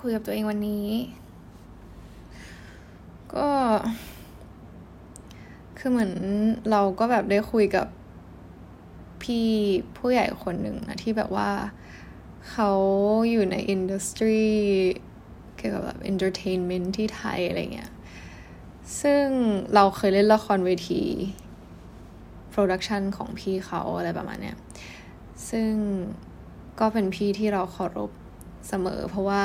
คุยกับตัวเองวันนี้ ก็ คือเหมือนเราก็แบบได้คุยกับพี่ผู้ใหญ่คนหนึ่งนะที่แบบว่าเขาอยู่ใน industry เกี่ยวกับแบบ entertainment ที่ไทยอะไรเงี้ย ซึ่งเราเคยเล่นละครเวที production ของพี่เขาอะไรประมาณเนี้ย ซึ่งก็เป็นพี่ที่เราเคารพเสมอ เพราะว่า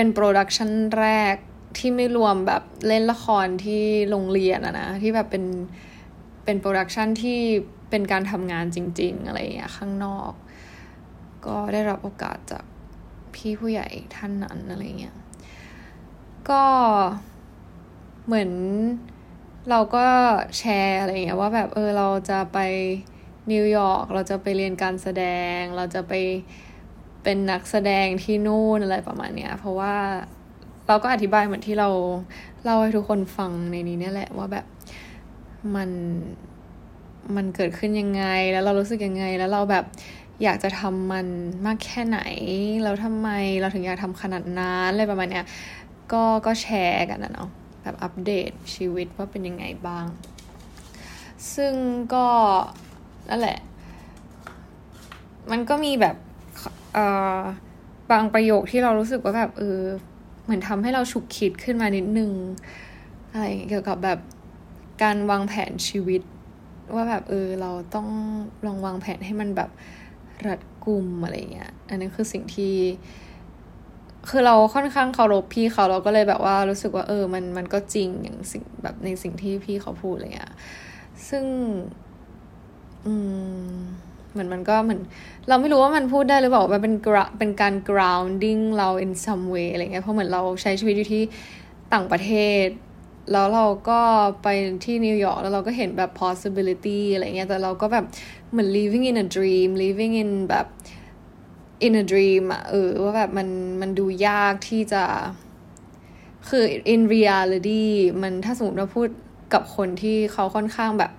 เป็น production แรกที่ไม่รวมแบบเล่นละครที่โรงเรียนอะนะ ที่แบบเป็นเป็น production ที่เป็นการทำงานจริง ๆ อะไรอย่างเงี้ยข้างนอก ก็ได้รับโอกาสจากพี่ผู้ใหญ่ท่านนั้นอะไรเงี้ยก็เหมือนเราก็แชร์อะไรเงี้ยว่าแบบเออเราจะไปนิวยอร์กเราจะไปเรียนการแสดง เราจะไป เป็นนักแสดงที่นู่นอะไรประมาณเนี้ย เพราะว่าเราก็อธิบายเหมือนที่เราเล่าให้ทุกคนฟังในนี้นี่แหละว่าแบบมันมันเกิดขึ้นยังไงแล้วเรารู้สึกยังไง แล้วเราแบบอยากจะทำมันมากแค่ไหน แล้วทำไมเราถึงอยากทำขนาดนั้นอะไรประมาณเนี้ยก็ก็แชร์กันนะเนาะแบบอัปเดตชีวิตว่าเป็นยังไงบ้าง ซึ่งก็นั่นแหละ มันก็มีแบบ บางประโยคที่เรารู้สึกว่าแบบเออเหมือนทำให้เราฉุกคิดขึ้นมานิดนึงอะไรเกี่ยวกับแบบการวางแผนชีวิต ว่าแบบเออเราต้องลองวางแผนให้มันแบบรัดกุมอะไรเงี้ย อันนี้คือสิ่งที่ คือเราค่อนข้างเคารพพี่เขาเราก็เลยแบบว่ารู้สึกว่าเออ มันมันก็จริงอย่างสิ่งแบบในสิ่งที่พี่เขาพูดอะไรเงี้ย ซึ่ง อืม เหมือนมันก็เหมือนเราไม่รู้ว่ามันพูดได้หรือเปล่าว่าเป็นเป็นการ grounding เรา in some way อะไรเงี้ยเพราะเหมือนเราใช้ชีวิตอยู่ที่ต่างประเทศ แล้วเราก็ไปที่นิวยอร์กแล้วเราก็เห็นแบบ possibility อะไรเงี้ยแต่เราก็แบบเหมือน living in a dream living in แบบ in a dream อะเออว่าแบบมันมันดูยากที่จะคือ in reality มันถ้าสมมติว่าพูดกับคนที่เขาค่อนข้างแบบ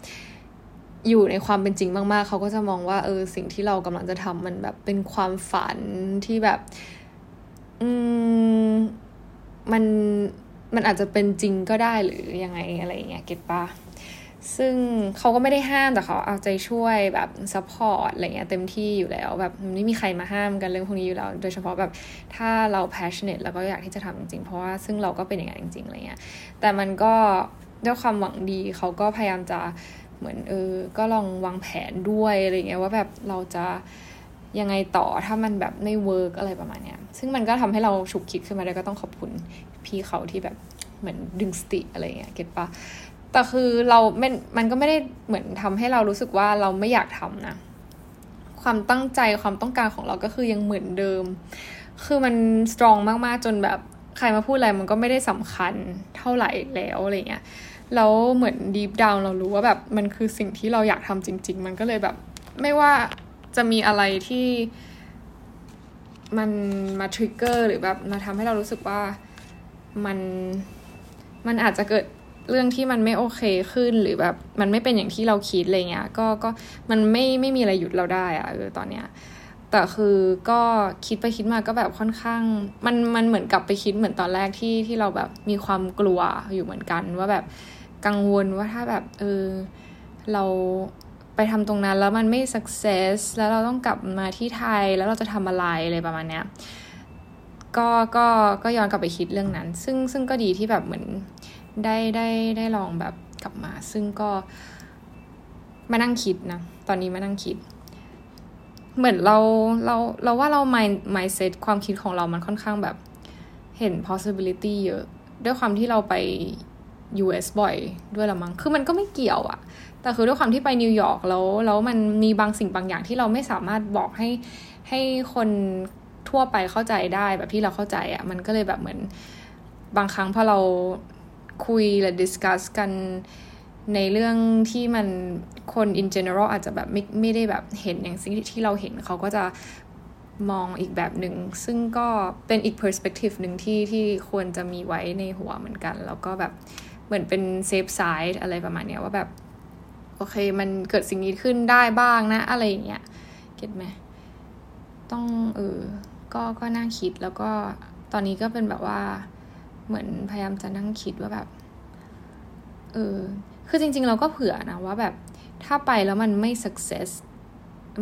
อยู่ในความเป็นจริงมาก ๆ เขาก็จะมองว่าเออสิ่งที่เรากำลังจะทำมันแบบเป็นความฝันที่แบบ อืมมันมันอาจจะเป็นจริงก็ได้หรือยังไงอะไรเงี้ย get ปะซึ่งเขาก็ไม่ได้ห้ามแต่เขาเอาใจช่วยแบบ support อะไรเงี้ยเต็มที่อยู่แล้ว แบบไม่มีใครมาห้ามกันเรื่องพวกนี้อยู่แล้ว โดยเฉพาะแบบถ้าเรา passionate แล้วก็อยากที่จะทำจริงๆ เพราะว่าซึ่งเราก็เป็นอย่างนั้นจริงๆอะไรเงี้ยแต่มันก็ด้วยความหวังดีเขาก็พยายามจะ เหมือนเออ ก็ลองวางแผนด้วยอะไรเงี้ยว่าแบบเราจะยังไงต่อถ้ามันแบบไม่เวิร์กอะไรประมาณเนี้ย ซึ่งมันก็ทำให้เราฉุกคิดขึ้นมาได้ก็ต้องขอบคุณพี่เขาที่แบบเหมือนดึงสติอะไรเงี้ยเก็ตปะแต่คือเราไม่มันก็ไม่ได้เหมือนทำให้เรารู้สึกว่าเราไม่อยากทำนะ ความตั้งใจความต้องการของเราก็คือยังเหมือนเดิม คือมันสตรองมากๆจนแบบใครมาพูดอะไรมันก็ไม่ได้สำคัญเท่าไหร่แล้วอะไรเงี้ย แล้วเหมือนดีฟดาวเรารู้ว่าแบบมันคือสิ่งที่เราอยากทำจริง ๆ มันก็เลยแบบไม่ว่าจะมีอะไรที่มันมาทริกเกอร์หรือแบบมาทำให้เรารู้สึกว่ามันมันอาจจะเกิดเรื่องที่มันไม่โอเคขึ้นหรือแบบมันไม่เป็นอย่างที่เราคิดอะไรเงี้ยก็ก็มันไม่ไม่มีอะไรหยุดเราได้อะเออตอนเนี้ยแต่คือก็คิดไปคิดมาก็แบบค่อนข้าง มันมันเหมือนกลับไปคิดเหมือนตอนแรกที่ที่เราแบบมีความกลัวอยู่เหมือนกันว่าแบบ กังวลว่าถ้าแบบเออเราไปทำตรงนั้นแล้วมันไม่ success แล้วเราต้องกลับมาที่ไทยแล้วเราจะทำอะไรอะไรประมาณเนี้ยก็ก็ก็ย้อนกลับไปคิดเรื่องนั้น ซึ่งซึ่งก็ดีที่แบบเหมือนได้ได้ได้ลองแบบกลับมา ซึ่งก็มานั่งคิดนะ ตอนนี้มานั่งคิด เหมือนเราเราเราว่าเรา mind mindset ความคิดของเรามันค่อนข้างแบบเห็น possibility เยอะ ด้วยความที่เราไป US บ่อยด้วยละมั้งคือมันก็ไม่เกี่ยวอะแต่คือด้วยความที่ไปนิวยอร์กแล้วแล้วมันมีบางสิ่งบางอย่างที่เราไม่สามารถบอกให้ให้คนทั่วไปเข้าใจได้แบบที่เราเข้าใจอะมันก็เลยแบบเหมือนบางครั้งพอเราคุยและ discuss กันในเรื่องที่มันคน in general อาจจะแบบไม่ไม่ได้แบบเห็นอย่างสิ่งที่เราเห็นเขาก็จะมองอีกแบบหนึ่ง ซึ่งก็เป็นอีก perspective หนึ่งที่ที่ควรจะมีไว้ในหัวเหมือนกัน แล้วก็แบบ เหมือนเป็น safe side อะไรประมาณเนี้ยว่าแบบ โอเคมันเกิดสิ่งนี้ขึ้นได้บ้างนะ อะไรอย่างเงี้ย get ไหมต้องเออก็ก็นั่งคิดแล้วก็ตอนนี้ก็เป็นแบบว่าเหมือนพยายามจะนั่งคิดว่าแบบ เออ คือจริง ๆ เราก็เผื่อนะว่าแบบถ้าไปแล้วมันไม่ success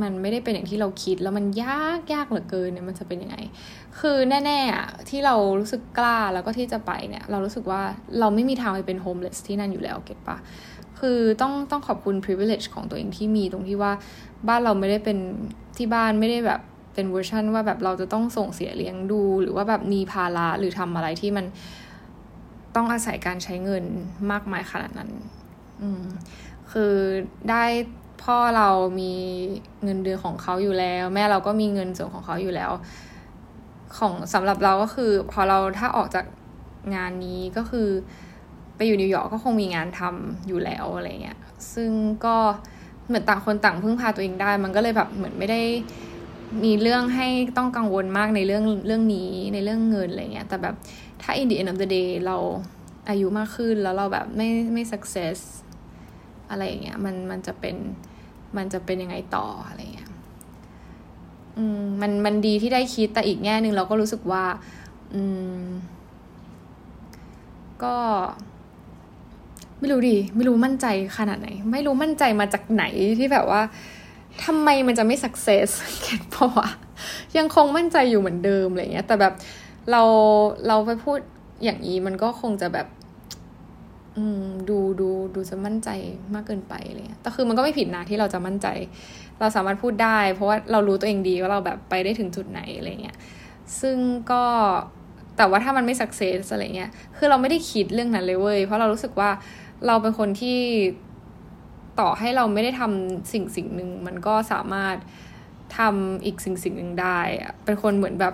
มันไม่ได้เป็นอย่างที่เราคิดแล้วมันยากยากเหลือเกินเนี่ยมันจะเป็นยังไง คือแน่ๆอะที่เรารู้สึกกล้าแล้วก็ที่จะไปเนี่ย เรารู้สึกว่าเราไม่มีทางไปเป็นโฮมเลสที่นั่นอยู่แล้วเก็ตปะคือต้องต้องขอบคุณ privilege ของตัวเองที่มีตรงที่ว่าบ้านเราไม่ได้เป็นที่บ้านไม่ได้แบบเป็นเวอร์ชันว่าแบบเราจะต้องส่งเสียเลี้ยงดู หรือว่าแบบมีภาระหรือทำอะไรที่มันต้องอาศัยการใช้เงินมากมายขนาดนั้น อืมคือได้ พ่อเรามีเงินเดือนของเขาอยู่แล้ว แม่เราก็มีเงินส่วนของเขาอยู่แล้ว ของสำหรับเราก็คือ พอเราถ้าออกจากงานนี้ก็คือ ไปอยู่นิวยอร์กก็คงมีงานทำอยู่แล้วอะไรเงี้ยซึ่งก็เหมือนต่างคนต่างพึ่งพาตัวเองได้ มันก็เลยแบบเหมือนไม่ได้มีเรื่องให้ต้องกังวลมากในเรื่องเรื่องนี้ในเรื่องเงินอะไรเงี้ยแต่แบบถ้า in the end of the day เราอายุมากขึ้นแล้วเราแบบไม่ไม่ success อะไรอย่างเงี้ยมันมันจะเป็น มันจะเป็นยังไงต่ออะไรเงี้ยอืมมันมันดีที่ได้คิดแต่อีกแง่หนึ่งเราก็รู้สึกว่า อืม ก็ไม่รู้ดิไม่รู้มั่นใจขนาดไหน ไม่รู้มั่นใจมาจากไหนที่แบบว่าทำไมมันจะไม่ success get เพราะว่ายังคงมั่นใจอยู่เหมือนเดิมอะไรเงี้ย แต่แบบเราเราไปพูดอย่างนี้มันก็คงจะแบบ อืมดูดูดูจะมั่นใจมากเกินไปอะไรเงี้ยแต่คือมันก็ไม่ผิดนะที่เราจะมั่นใจ เราสามารถพูดได้ เพราะว่าเรารู้ตัวเองดีว่าเราแบบไปได้ถึงจุดไหนอะไรเงี้ยซึ่งก็แต่ว่าถ้ามันไม่สักเซสอะไรเงี้ย คือเราไม่ได้คิดเรื่องนั้นเลยเว้ย เพราะเรารู้สึกว่าเราเป็นคนที่ต่อให้เราไม่ได้ทำสิ่งสิ่งหนึ่งมันก็สามารถทำอีกสิ่งสิ่งหนึ่งได้ เป็นคนเหมือนแบบ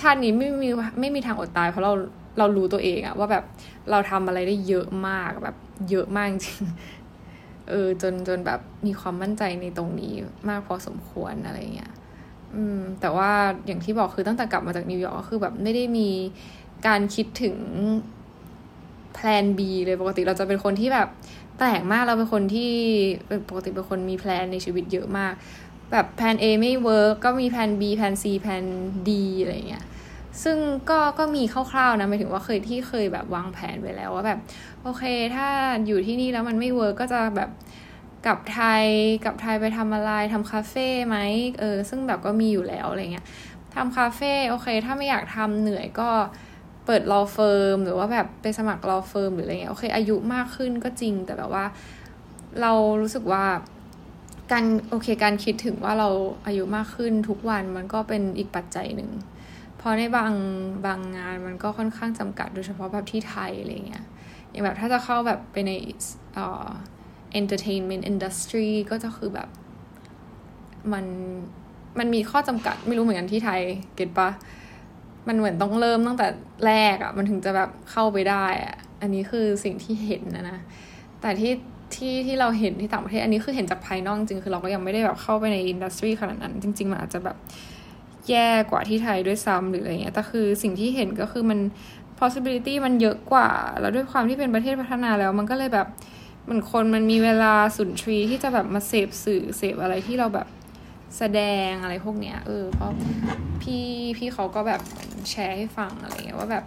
ชาตินี้ไม่มีไม่มีทางอดตาย เพราะเรา เรารู้ตัวเองอะว่าแบบเราทำอะไรได้เยอะมากแบบเยอะมากจริงเออจนจนแบบมีความมั่นใจในตรงนี้มากพอสมควรอะไรเงี้ยอืมแต่ว่าอย่างที่บอกคือตั้งแต่กลับมาจากนิวยอร์กก็คือแบบไม่ได้มีการคิดถึงแพลน B เลยปกติเราจะเป็นคนที่แบบแปลกมากเราเป็นคนที่ปกติเป็นคนมี plan ในชีวิตเยอะมาก แบบแพลน A ไม่เวิร์กก็มี plan B แพลน C แพลน D อะไรเงี้ย ซึ่งก็ก็มีคร่าวๆนะหมายถึงว่าเคยที่เคยแบบวางแผนไว้แล้วว่าแบบโอเค ถ้าอยู่ที่นี่แล้วมันไม่ work ก็จะแบบกลับไทยกลับไทยไปทำอะไรทำคาเฟ่ไหมเออซึ่งแบบก็มีอยู่แล้วอะไรเงี้ยทำคาเฟ่โอเค ถ้าไม่อยากทำเหนื่อยก็เปิด law firm หรือว่าแบบไปสมัคร law firm หรืออะไรเงี้ยโอเค อายุมากขึ้นก็จริงแต่แบบว่า เรารู้สึกว่าการโอเคการคิดถึงว่าเราอายุมากขึ้นทุกวันมันก็เป็นอีกปัจจัยหนึ่ง เพราะในบางบางงานมันก็ค่อนข้างจำกัดโดยเฉพาะแบบที่ไทยอะไรเงี้ยอย่างแบบถ้าจะเข้าแบบไปในเอ่อ entertainment industry ก็จะคือแบบ มันมันมีข้อจำกัดไม่รู้เหมือนกันที่ไทยเก็ตปะมันเหมือนต้องเริ่มตั้งแต่แรกอะ่ะ มันถึงจะแบบเข้าไปได้อะ่ะ อันนี้คือสิ่งที่เห็นนะนะ แต่ที่ที่ที่เราเห็นที่ต่างประเทศ อันนี้คือเห็นจากภายนอกจริงคือเราก็ยังไม่ได้แบบเข้าไปในอินดัสทรีขนาดนั้น จริง ๆ มันอาจจะแบบ แย่กว่าที่ไทยด้วยซ้ำหรืออะไรเงี้ย แต่คือสิ่งที่เห็นก็คือมัน possibility มันเยอะกว่า แล้วด้วยความที่เป็นประเทศพัฒนาแล้ว มันก็เลยแบบเหมือนคนมันมีเวลาสุนทรีที่จะแบบมาเสพสื่อเสพอะไรที่เราแบบแสดงอะไรพวกเนี้ย เออ เพราะพี่พี่เขาก็แบบแชร์ให้ฟังอะไรเงี้ยว่าแบบ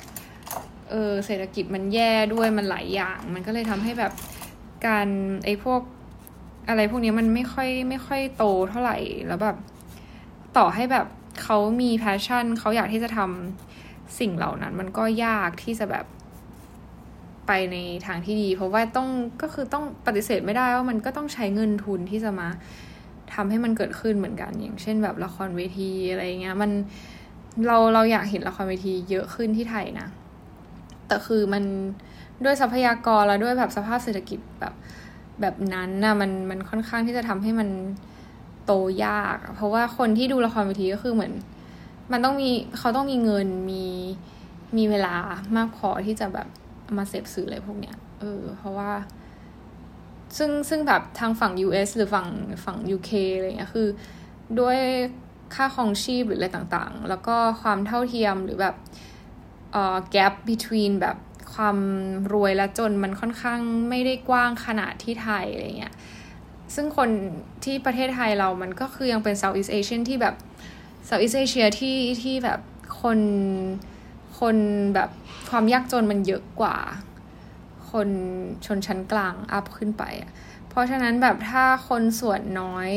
เออเศรษฐกิจมันแย่ด้วยมันหลายอย่าง มันก็เลยทำให้แบบการไอ้พวกอะไรพวกนี้มันไม่ค่อยไม่ค่อยโตเท่าไหร่แล้วแบบต่อให้แบบ เขามี passion เขาอยากที่จะทำสิ่งเหล่านั้น มันก็ยากที่จะแบบไปในทางที่ดี เพราะว่าต้องก็คือต้องปฏิเสธไม่ได้ว่ามันก็ต้องใช้เงินทุนที่จะมาทำให้มันเกิดขึ้นเหมือนกัน อย่างเช่นแบบละครเวทีอะไรเงี้ยมันเราเราอยากเห็นละครเวทีเยอะขึ้นที่ไทยนะ แต่คือมันด้วยทรัพยากรแล้วด้วยแบบสภาพเศรษฐกิจแบบแบบนั้นนะมันมันค่อนข้างที่จะทำให้มัน โตยาก เพราะว่าคนที่ดูละครเวทีก็คือเหมือน มันต้องมีเขาต้องมีเงินมีมีเวลามากพอที่จะแบบมาเสพสื่ออะไรพวกเนี้ยเออ เพราะว่า ซึ่งซึ่งแบบทางฝั่ง US หรือฝั่งฝั่ง UK อะไรเงี้ยคือ ด้วยค่าครองชีพหรืออะไรต่างๆ แล้วก็ความเท่าเทียมหรือแบบเอ่อ gap between แบบความรวยและจนมันค่อนข้างไม่ได้กว้างขนาดที่ไทยอะไรเงี้ย ซึ่งคนที่ประเทศไทยเรามันก็คือยังเป็น Southeast Asian ที่แบบเซาท์อีสเอเชียที่ที่แบบคนคนแบบความยากจนมันเยอะกว่า คนชนชั้นกลางอัพขึ้นไปอะเพราะฉะนั้นแบบถ้าคนส่วนน้อย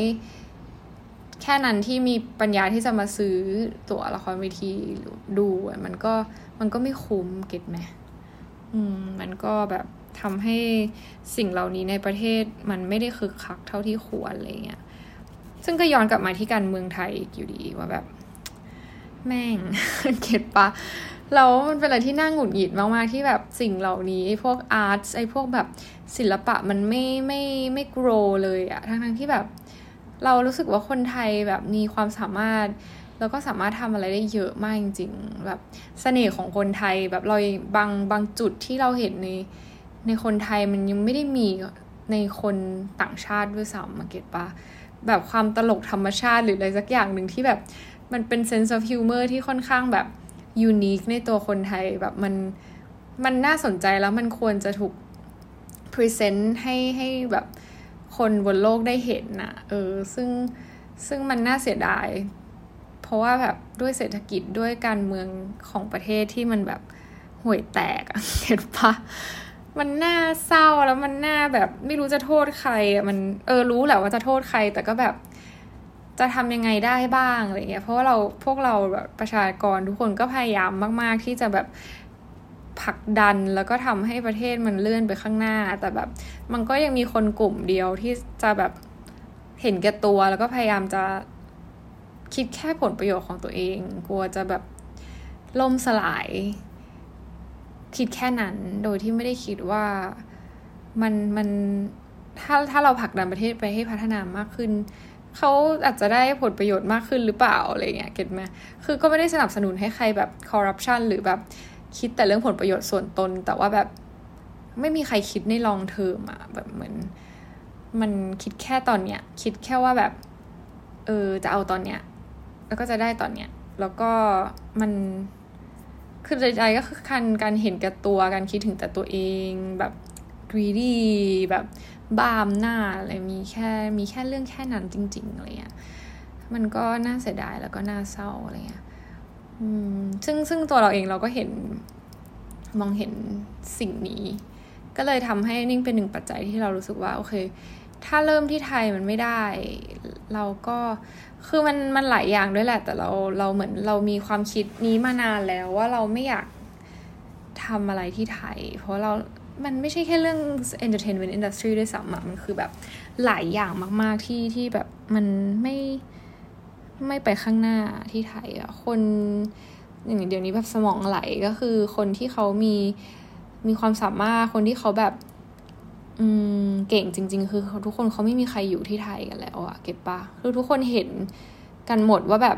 แค่นั้นที่มีปัญญาที่จะมาซื้อตั๋วละครเวทีดูมันก็มันก็ไม่คุ้มเก็ตไหมอืมมันก็แบบ ทำให้สิ่งเหล่านี้ในประเทศมันไม่ได้คึกคักเท่าที่ควรอะไรเงี้ยซึ่งก็ย้อนกลับมาที่การเมืองไทยอยู่ดีว่าแบบ แม่งเก็ตปะแล้วมันเป็นอะไรที่น่าหงุดหงิดมากๆที่แบบสิ่งเหล่านี้ไอ้พวกอาร์ตไอ้พวกแบบศิลปะมันไม่ไม่ไม่กรเลยอะทั้งทั้งที่แบบ เรารู้สึกว่าคนไทยแบบมีความสามารถแล้วก็สามารถทำอะไรได้เยอะมากจริง ๆ แบบเสน่ห์ของคนไทยแบบเราบางบางจุดที่เราเห็นใน ในคนไทยมันยังไม่ได้มีในคนต่างชาติด้วยซ้ำมา get ปะแบบความตลกธรรมชาติหรืออะไรสักอย่างหนึ่งที่แบบมันเป็น sense of humor ที่ค่อนข้างแบบ unique ในตัวคนไทยแบบมันมันน่าสนใจแล้วมันควรจะถูก present ให้ให้แบบคนบนโลกได้เห็นนะเออซึ่งซึ่งมันน่าเสียดาย เพราะว่าแบบด้วยเศรษฐกิจด้วยการเมืองของประเทศที่มันแบบห่วยแตกเห็นปะ มันน่าเศร้าแล้วมันน่าแบบไม่รู้จะโทษใครอะมันเออรู้แหละว่าจะโทษใคร แต่ก็แบบจะทำยังไงได้บ้างอะไรเงี้ยเพราะว่าเราพวกเราแบบประชากรทุกคนก็พยายามมาก ๆ ที่จะแบบผลักดันแล้วก็ทำให้ประเทศมันเลื่อนไปข้างหน้า แต่แบบมันก็ยังมีคนกลุ่มเดียวที่จะแบบเห็นแก่ตัวแล้วก็พยายามจะคิดแค่ผลประโยชน์ของตัวเอง กลัวจะแบบล่มสลาย คิดแค่นั้นโดยที่ไม่ได้คิดว่ามันมันถ้าถ้าเราผลักดันประเทศไปให้พัฒนามากขึ้นเขาอาจจะได้ผลประโยชน์มากขึ้นหรือเปล่าอะไรเงี้ยเก็ตไหมคือก็ไม่ได้สนับสนุนให้ใครแบบคอร์รัปชันหรือแบบคิดแต่เรื่องผลประโยชน์ส่วนตน แต่ว่าแบบไม่มีใครคิดในลองเทอมอะแบบเหมือน มันคิดแค่ตอนเนี้ย คิดแค่ว่าแบบ เออจะเอาตอนเนี้ย แล้วก็จะได้ตอนเนี้ย แล้วก็มัน คือใจๆก็คือการการเห็นแก่ตัวการคิดถึงแต่ตัวเองแบบ greedy แบบบ้ามหน้าอะไรมีแค่มีแค่เรื่องแค่นั้นจริงๆอะไรเงี้ยมันก็น่าเสียดายแล้วก็น่าเศร้าอะไรเงี้ยอืมซึ่งซึ่งตัวเราเองเราก็เห็นมองเห็นสิ่งนี้ ก็เลยทำให้นิ่งเป็นหนึ่งปัจจัยที่เรารู้สึกว่าโอเค ถ้าเริ่มที่ไทยมันไม่ได้ เราก็คือมันมันหลายอย่างด้วยแหละ แต่เราเราเหมือนเรามีความคิดนี้มานานแล้วว่าเราไม่อยากทำอะไรที่ไทย เพราะเรา มันไม่ใช่แค่เรื่อง entertainment industry ด้วยซ้ำมันคือแบบหลายอย่างมาก ๆ ที่ที่แบบมันไม่ไม่ไปข้างหน้าที่ไทยอะคนอย่างเดี๋ยวนี้แบบสมองไหลก็คือคนที่เขามีมีความสามารถคนที่เขาแบบ อืมเก่งจริง ๆ คือทุกคนเขาไม่มีใครอยู่ที่ไทยกันแล้วอะเก็ตปะคือทุกคนเห็นกันหมดว่าแบบ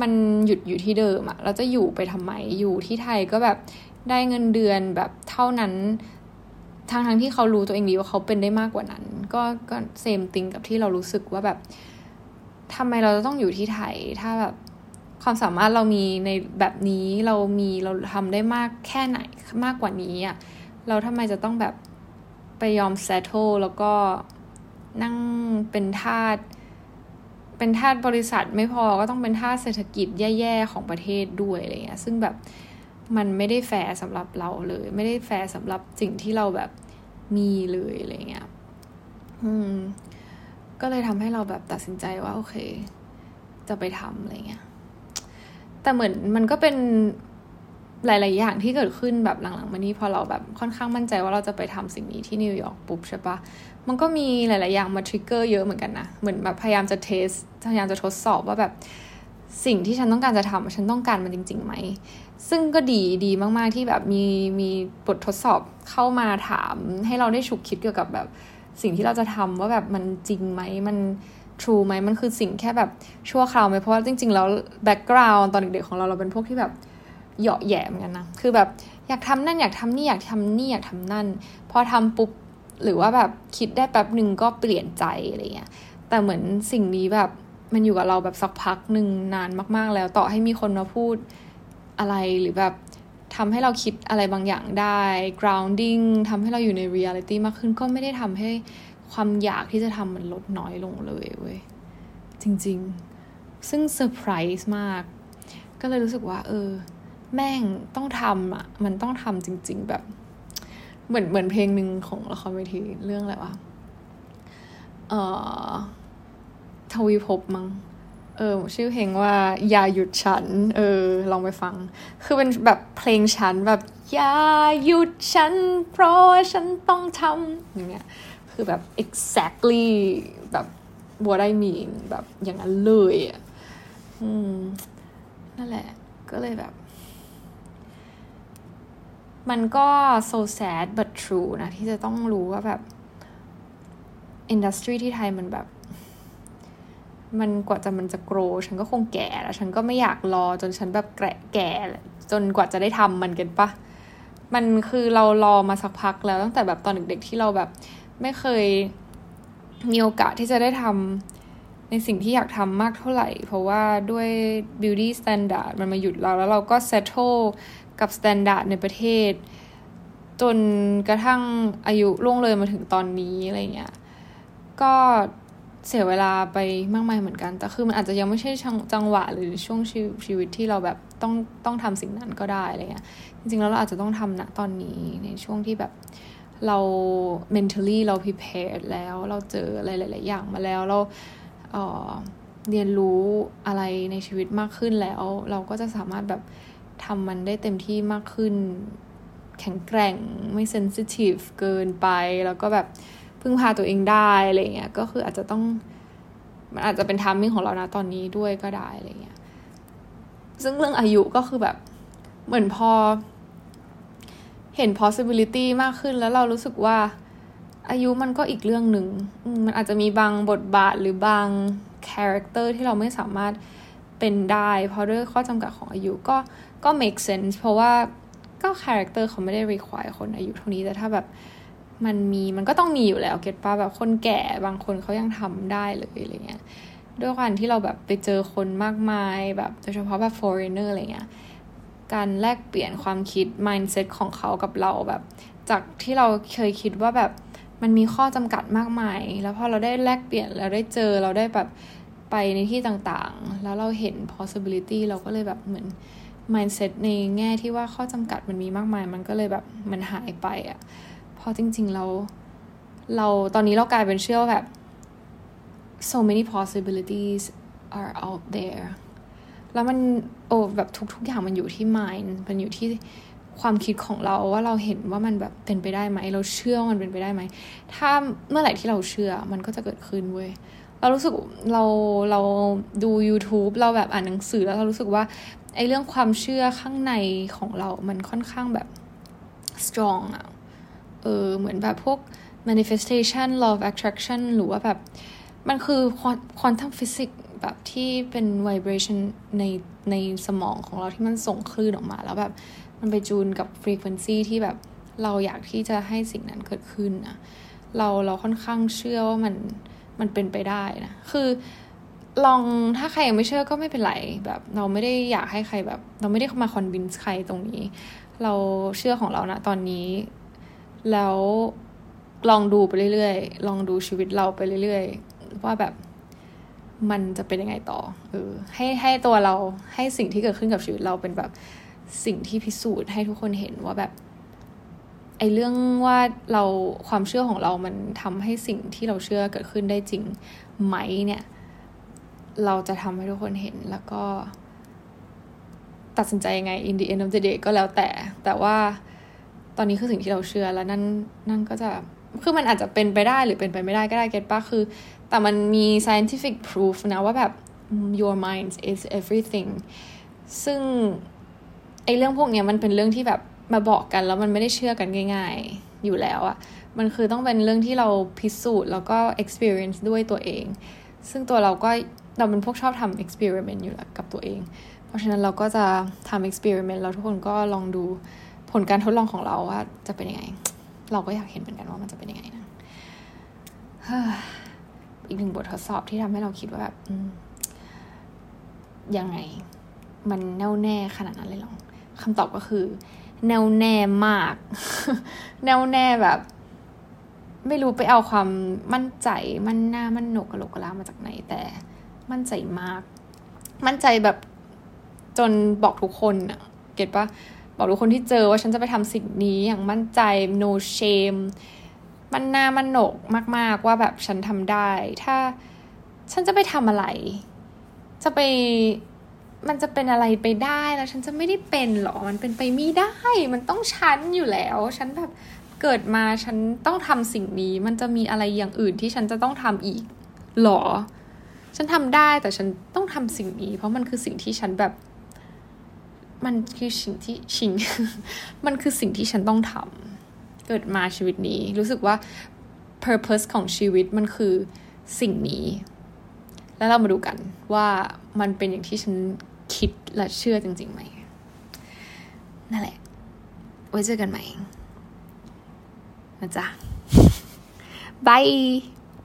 มันหยุดอยู่ที่เดิมอะเราจะอยู่ไปทำไมอยู่ที่ไทยก็แบบได้เงินเดือนแบบเท่านั้นทางทั้งที่เขารู้ตัวเองดีว่าเขาเป็นได้มากกว่านั้น ก็ก็เซมติงกับที่เรารู้สึกว่าแบบทำไมเราจะต้องอยู่ที่ไทย ถ้าแบบความสามารถเรามีในแบบนี้เรามีเราทำได้มากแค่ไหนมากกว่านี้อะเราทำไมจะต้องแบบ ยอมเซตโตแล้วก็นั่งเป็นทาสเป็นทาสบริษัทไม่พอก็ต้องเป็นทาสเศรษฐกิจแย่ๆของประเทศด้วยอะไรเงี้ย ซึ่งแบบมันไม่ได้แฟร์สำหรับเราเลย ไม่ได้แฟร์สำหรับสิ่งที่เราแบบมีเลยอะไรเงี้ย อืม ก็เลยทำให้เราแบบตัดสินใจว่า โอเค จะไปทำอะไรเงี้ย แต่เหมือนมันก็เป็น หลาย ๆ อย่างที่เกิดขึ้นแบบหลัง ๆ มานี้พอเราแบบค่อนข้างมั่นใจว่าเราจะไปทำสิ่งนี้ที่นิวยอร์กปุ๊บใช่ปะมันก็มีหลาย ๆ อย่างมา trigger เยอะเหมือนกันนะ เหมือนแบบพยายามจะ test พยายามจะทดสอบว่าแบบสิ่งที่ฉันต้องการจะทำฉันต้องการมันจริง ๆ ไหม ซึ่งก็ดีดีมาก ๆ ที่แบบมีมีบททดสอบเข้ามาถาม ให้เราได้ฉุกคิดเกี่ยวกับแบบสิ่งที่เราจะทำว่าแบบมันจริงไหมมันทรูไหมมันคือสิ่งแค่แบบชั่วคราวไหมเพราะว่าจริง ๆ แล้วแบ็กกราวน์ตอนเด็ก ๆ ของเราเราเป็นพวกที่แบบ เหยาะแย่เหมือนกันนะ คือแบบอยากทำนั่นอยากทำนี่อยากทำนี่อยากทำนั่น พอทำปุ๊บหรือว่าแบบคิดได้แป๊บหนึ่งก็เปลี่ยนใจอะไรเงี้ย แต่เหมือนสิ่งนี้แบบมันอยู่กับเราแบบสักพักหนึ่งนานมาก ๆ แล้วต่อให้มีคนมาพูดอะไรหรือแบบทำให้เราคิดอะไรบางอย่างได้ grounding ทำให้เราอยู่ใน reality มากขึ้นก็ไม่ได้ทำให้ความอยากที่จะทำมันลดน้อยลงเลยเว้ย จริง ๆ ซึ่งเซอร์ไพรส์มาก ก็เลยรู้สึกว่า เออ แม่งต้องทำอะ มันต้องทำจริง ๆ แบบ เหมือนเหมือนเพลงหนึ่งของละครเวทีเรื่องอะไรวะ เอ่อ ทวีภพมั้งเออชื่อเพลงว่าอย่าหยุดฉัน เออ ลองไปฟัง คือเป็นแบบเพลงฉันแบบอย่าหยุดฉัน เพราะฉันต้องทำอย่างเงี้ยคือแบบ exactly แบบ what I mean แบบอย่างนั้นเลยอะอืมนั่นแหละก็เลยแบบ มันก็ so sad but true นะ ที่จะต้องรู้ว่าแบบอินดัสทรีที่ไทยมันแบบ มันกว่าจะมันจะโกรฉันก็คงแก่แล้ว ฉันก็ไม่อยากรอจนฉันแบบแก่แก่จนกว่าจะได้ทำมันกันปะมันคือเรารอมาสักพักแล้วตั้งแต่แบบตอนเด็กๆที่เราแบบ ไม่เคยมีโอกาสที่จะได้ทำในสิ่งที่อยากทำมากเท่าไหร่ เพราะว่าด้วย beauty standard มันมาหยุดเราแล้วเราก็ settle กับ standard ในประเทศ จนกระทั่งอายุล่วงเลยมาถึงตอนนี้อะไรเงี้ยก็เสียเวลาไปมากมายเหมือนกัน แต่คือมันอาจจะยังไม่ใช่จังหวะหรือช่วงชีวิตที่เราแบบต้องต้องทำสิ่งนั้นก็ได้อะไรเงี้ยจริงๆแล้วเราอาจจะต้องทำนะตอนนี้ในช่วงที่แบบเรา mentally เรา prepared แล้วเราเจออะไรหลายๆอย่างมาแล้วเราเเรียนรู้อะไรในชีวิตมากขึ้นแล้ว เราก็จะสามารถแบบ ทำมันได้เต็มที่มากขึ้น แข็งแกร่งไม่ sensitive เกินไป แล้วก็แบบพึ่งพาตัวเองได้อะไรเงี้ยก็คืออาจจะต้อง มันอาจจะเป็นทามมิ่งของเรานะตอนนี้ด้วยก็ได้อะไรเงี้ยซึ่งเรื่องอายุก็คือแบบเหมือนพอ เห็น possibility มากขึ้นแล้วเรารู้สึกว่าอายุมันก็อีกเรื่องหนึ่ง มันอาจจะมีบางบทบาทหรือบาง character ที่เราไม่สามารถ เป็นได้ เพราะด้วยข้อจำกัดของอายุก็ก็ make sense เพราะว่าก็ character เขาไม่ได้ require คนอายุเท่านี้ แต่ถ้าแบบมันมีมันก็ต้องมีอยู่แล้วเก็ตป้าแบบคนแก่บางคนเขายังทำได้เลยอะไรเงี้ยด้วยความที่เราแบบไปเจอคนมากมายแบบโดยเฉพาะแบบ foreigner อะไรเงี้ยการแลกเปลี่ยนความคิด mindset ของเขากับเราแบบ จากที่เราเคยคิดว่าแบบมันมีข้อจำกัดมากมาย แล้วพอเราได้แลกเปลี่ยนเราได้เจอเราได้แบบ ไปในที่ต่างๆ แล้วเราเห็น possibility เราก็เลยแบบเหมือน mindset ในแง่ที่ว่าข้อจำกัดมันมีมากมาย มันก็เลยแบบมันหายไปอะ่ะพราะจริง ๆ เราเราตอนนี้เรากลายเป็นเชื่อแบบ so many possibilities are out there แล้วมันโอ้แบบทุก ๆ อย่างมันอยู่ที่ mind มันอยู่ที่ความคิดของเราว่าเราเห็นว่ามันแบบเป็นไปได้ไหม เราเชื่อว่ามันเป็นไปได้ไหม ถ้าเมื่อไหร่ที่เราเชื่อมันก็จะเกิดขึ้นเว้ย เรารู้สึกเราเราดู YouTube เราแบบอ่านหนังสือแล้วเรารู้สึกว่าไอ้เรื่องความเชื่อข้างในของเรา มันค่อนข้างแบบ strong อะเออเหมือนแบบพวก manifestation law of attraction หรือว่าแบบ มันคือ quantum physics แบบที่เป็น vibration ในในสมองของเราที่มันส่งคลื่นออกมา แล้วแบบ มันไปจูนกับ frequency ที่แบบเราอยากที่จะให้สิ่งนั้นเกิดขึ้นนะเราเราค่อนข้างเชื่อว่ามัน มันเป็นไปได้นะคือลองถ้าใครยังไม่เชื่อก็ไม่เป็นไรแบบ เราไม่ได้อยากให้ใครแบบ เราไม่ได้เข้ามาคอนวินส์ใครตรงนี้ เราเชื่อของเรานะตอนนี้ แล้วลองดูไปเรื่อยๆ ลองดูชีวิตเราไปเรื่อยๆ ว่าแบบมันจะเป็นยังไงต่อเออให้ให้ตัวเราให้สิ่งที่เกิดขึ้นกับชีวิตเราเป็นแบบสิ่งที่พิสูจน์ให้ทุกคนเห็นว่าแบบ ไอเรื่องว่าเราความเชื่อของเรามันทำให้สิ่งที่เราเชื่อเกิดขึ้นได้จริงไหมเนี่ย เราจะทำให้ทุกคนเห็นแล้วก็ ตัดสินใจยังไง in the end of the day ก็แล้วแต่ แต่ว่าตอนนี้คือสิ่งที่เราเชื่อแล้วนั่นนั่นก็จะคือมันอาจจะเป็นไปได้หรือเป็นไปไม่ได้ก็ได้เก็ตปะคือ แต่มันมี scientific proof นะว่าแบบ your mind is everything ซึ่งไอเรื่องพวกเนี้ยมันเป็นเรื่องที่แบบ มาบอกกันแล้วมันไม่ได้เชื่อกันง่าย ๆ อยู่แล้วอะมันคือต้องเป็นเรื่องที่เราพิสูจน์แล้วก็ experience ด้วยตัวเอง ซึ่งตัวเราก็เราเป็นพวกชอบทำ experiment อยู่แล้วกับตัวเอง เพราะฉะนั้นเราก็จะทำ experiment แล้วทุกคนก็ลองดูผลการทดลองของเราว่าจะเป็นยังไง เราก็อยากเห็นเหมือนกันว่ามันจะเป็นยังไงนะอีกหนึ่งบททดสอบที่ทำให้เราคิดว่าแบบยังไง มันแน่วแน่ขนาดนั้นเลยหรอคำตอบก็คือ แน่วแน่มาก แน่วแน่แบบ ไม่รู้ไปเอาความมั่นใจมั่นหน้ามั่นหนกกระโหลกกระลามาจากไหนแต่ มั่นใจมาก มั่นใจแบบจนบอกทุกคนอะเก็ตปะบอกทุกคนที่เจอว่าฉันจะไปทำสิ่งนี้อย่างมั่นใจ no shame มันหน่ามันหนกมาก ๆ ว่าแบบฉันทำได้ ถ้าฉันจะไปทำอะไร จะไป มันจะเป็นอะไรไปได้แล้วฉันจะไม่ได้เป็นหรอ มันเป็นไปไม่ได้ มันต้องฉันอยู่แล้ว ฉันแบบเกิดมาฉันต้องทำสิ่งนี้ มันจะมีอะไรอย่างอื่นที่ฉันจะต้องทำอีกหรอ ฉันทำได้แต่ฉันต้องทำสิ่งนี้ เพราะมันคือสิ่งที่ฉันแบบ มันคือสิ่งที่ชิง มันคือสิ่งที่ฉันต้องทำเกิดมาชีวิตนี้ รู้สึกว่า purpose ของชีวิตมันคือสิ่งนี้ แล้วเรามาดูกันว่ามันเป็นอย่างที่ฉัน คิดและเชื่อจริงๆไหม นั่นแหละ ไว้เจอกันใหม่นะจ๊ะบาย